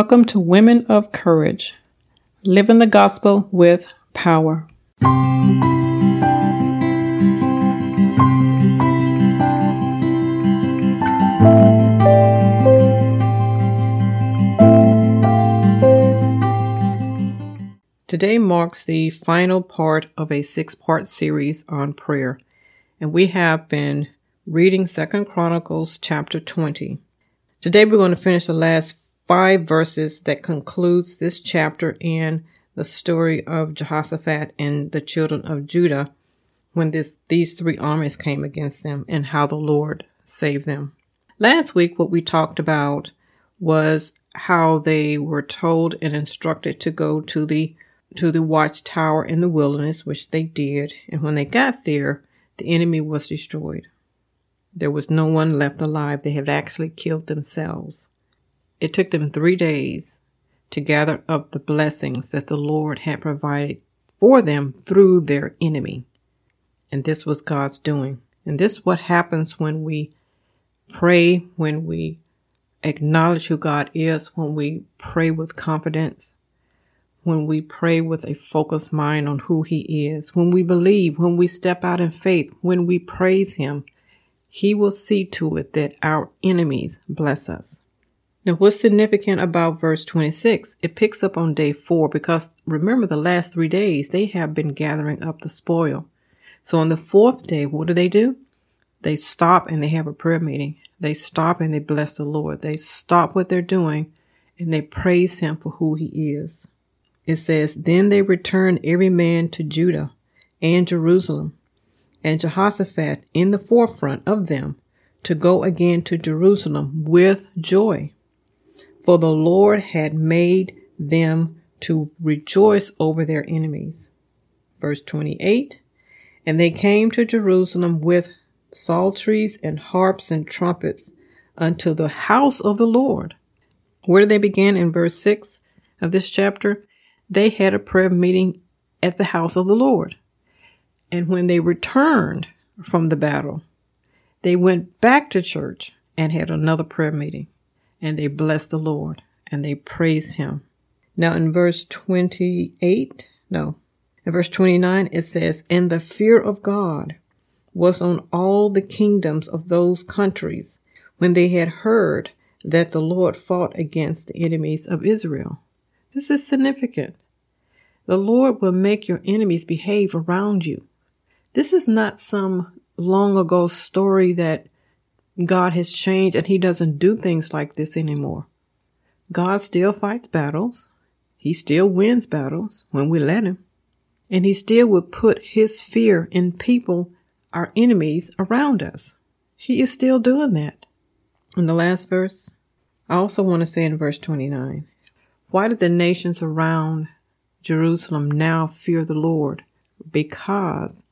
Welcome to Women of Courage, living the gospel with power. Today marks the final part of a six part series on prayer, and we have been reading Second Chronicles chapter 20. Today we're going to finish the last five verses that concludes this chapter and the story of Jehoshaphat and the children of Judah when this these three armies came against them and how the Lord saved them. Last week what we talked about was how they were told and instructed to go to the to the watchtower in the wilderness, which they did, and when they got there, the enemy was destroyed. There was no one left alive. They had actually killed themselves. It took them three days to gather up the blessings that the Lord had provided for them through their enemy. And this was God's doing. And this is what happens when we pray, when we acknowledge who God is, when we pray with confidence, when we pray with a focused mind on who He is, when we believe, when we step out in faith, when we praise Him, He will see to it that our enemies bless us. Now, what's significant about verse 26? It picks up on day four because remember the last three days they have been gathering up the spoil. So on the fourth day, what do they do? They stop and they have a prayer meeting. They stop and they bless the Lord. They stop what they're doing and they praise him for who he is. It says, Then they returned every man to Judah and Jerusalem, and Jehoshaphat in the forefront of them to go again to Jerusalem with joy for the Lord had made them to rejoice over their enemies. Verse 28 And they came to Jerusalem with psalteries and harps and trumpets unto the house of the Lord. Where did they begin in verse 6 of this chapter? They had a prayer meeting at the house of the Lord. And when they returned from the battle, they went back to church and had another prayer meeting and they blessed the Lord and they praised him. Now in verse 28, no, in verse 29, it says, And the fear of God was on all the kingdoms of those countries when they had heard that the Lord fought against the enemies of Israel. This is significant. The Lord will make your enemies behave around you. This is not some long ago story that God has changed and he doesn't do things like this anymore. God still fights battles. He still wins battles when we let him. And he still will put his fear in people, our enemies around us. He is still doing that. In the last verse, I also want to say in verse 29, why did the nations around Jerusalem now fear the Lord? Because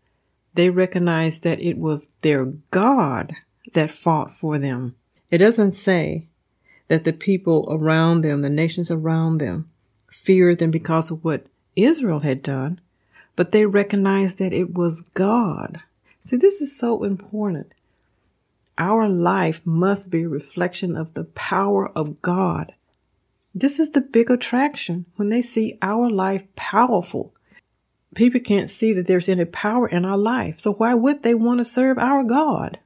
they recognized that it was their God that fought for them. It doesn't say that the people around them, the nations around them, feared them because of what Israel had done, but they recognized that it was God. See, this is so important. Our life must be a reflection of the power of God. This is the big attraction when they see our life powerful. People can't see that there's any power in our life, so why would they want to serve our God?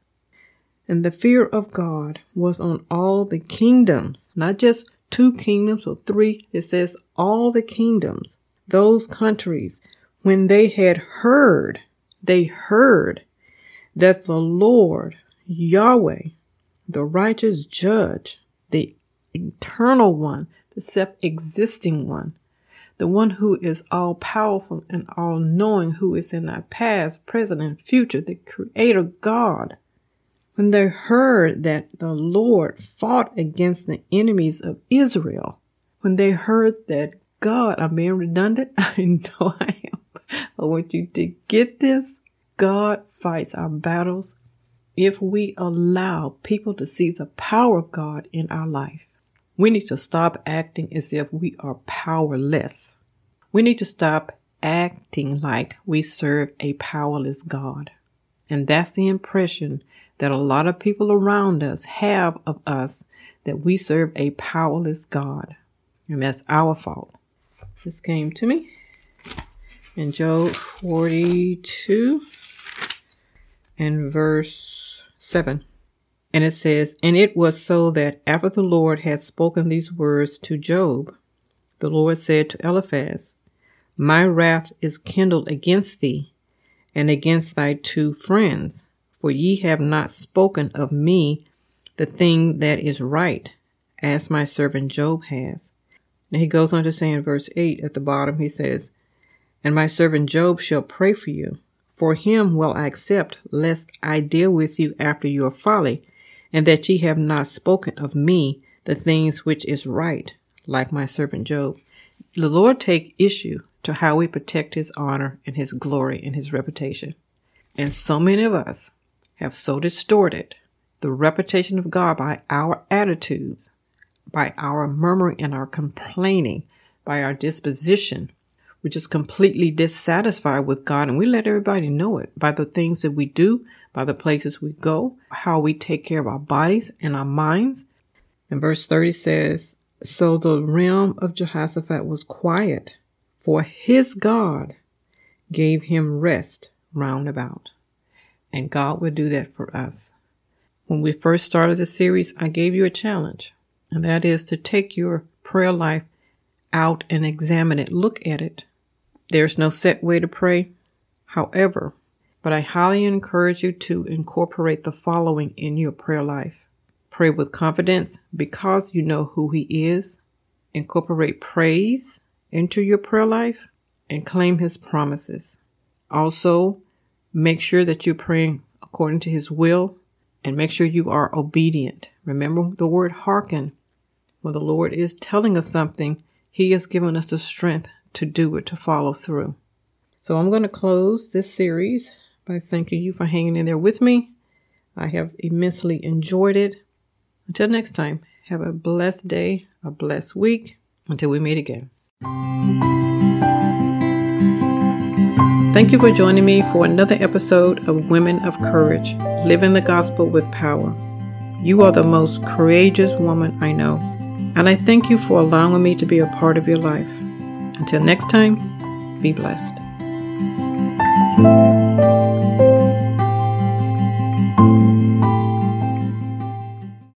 And the fear of God was on all the kingdoms, not just two kingdoms or three. It says all the kingdoms, those countries, when they had heard, they heard that the Lord, Yahweh, the righteous judge, the eternal one, the self existing one, the one who is all powerful and all knowing, who is in our past, present, and future, the creator God, when they heard that the Lord fought against the enemies of Israel, when they heard that God, I'm being redundant, I know I am. I want you to get this. God fights our battles if we allow people to see the power of God in our life. We need to stop acting as if we are powerless. We need to stop acting like we serve a powerless God. And that's the impression that a lot of people around us have of us that we serve a powerless God. And that's our fault. This came to me in Job 42 and verse 7. And it says, And it was so that after the Lord had spoken these words to Job, the Lord said to Eliphaz, My wrath is kindled against thee and against thy two friends, for ye have not spoken of me the thing that is right, as my servant Job has. Now he goes on to say in verse 8 at the bottom, he says, And my servant Job shall pray for you. For him will I accept, lest I deal with you after your folly, and that ye have not spoken of me the things which is right, like my servant Job. The Lord take issue to how we protect his honor and his glory and his reputation. And so many of us have so distorted the reputation of God by our attitudes, by our murmuring and our complaining, by our disposition. We're just completely dissatisfied with God and we let everybody know it by the things that we do, by the places we go, how we take care of our bodies and our minds. And verse 30 says, So the realm of Jehoshaphat was quiet, for his God gave him rest round about. And God will do that for us. When we first started the series, I gave you a challenge, and that is to take your prayer life out and examine it. Look at it. There's no set way to pray. However, but I highly encourage you to incorporate the following in your prayer life. Pray with confidence because you know who He is. Incorporate praise into your prayer life and claim His promises. Also, make sure that you're praying according to His will and make sure you are obedient. Remember the word hearken. When the Lord is telling us something, He has given us the strength to do it, to follow through. So I'm going to close this series by thanking you for hanging in there with me. I have immensely enjoyed it. Until next time, have a blessed day, a blessed week. Until we meet again. Thank you for joining me for another episode of Women of Courage Living the Gospel with Power. You are the most courageous woman I know, and I thank you for allowing me to be a part of your life. Until next time, be blessed.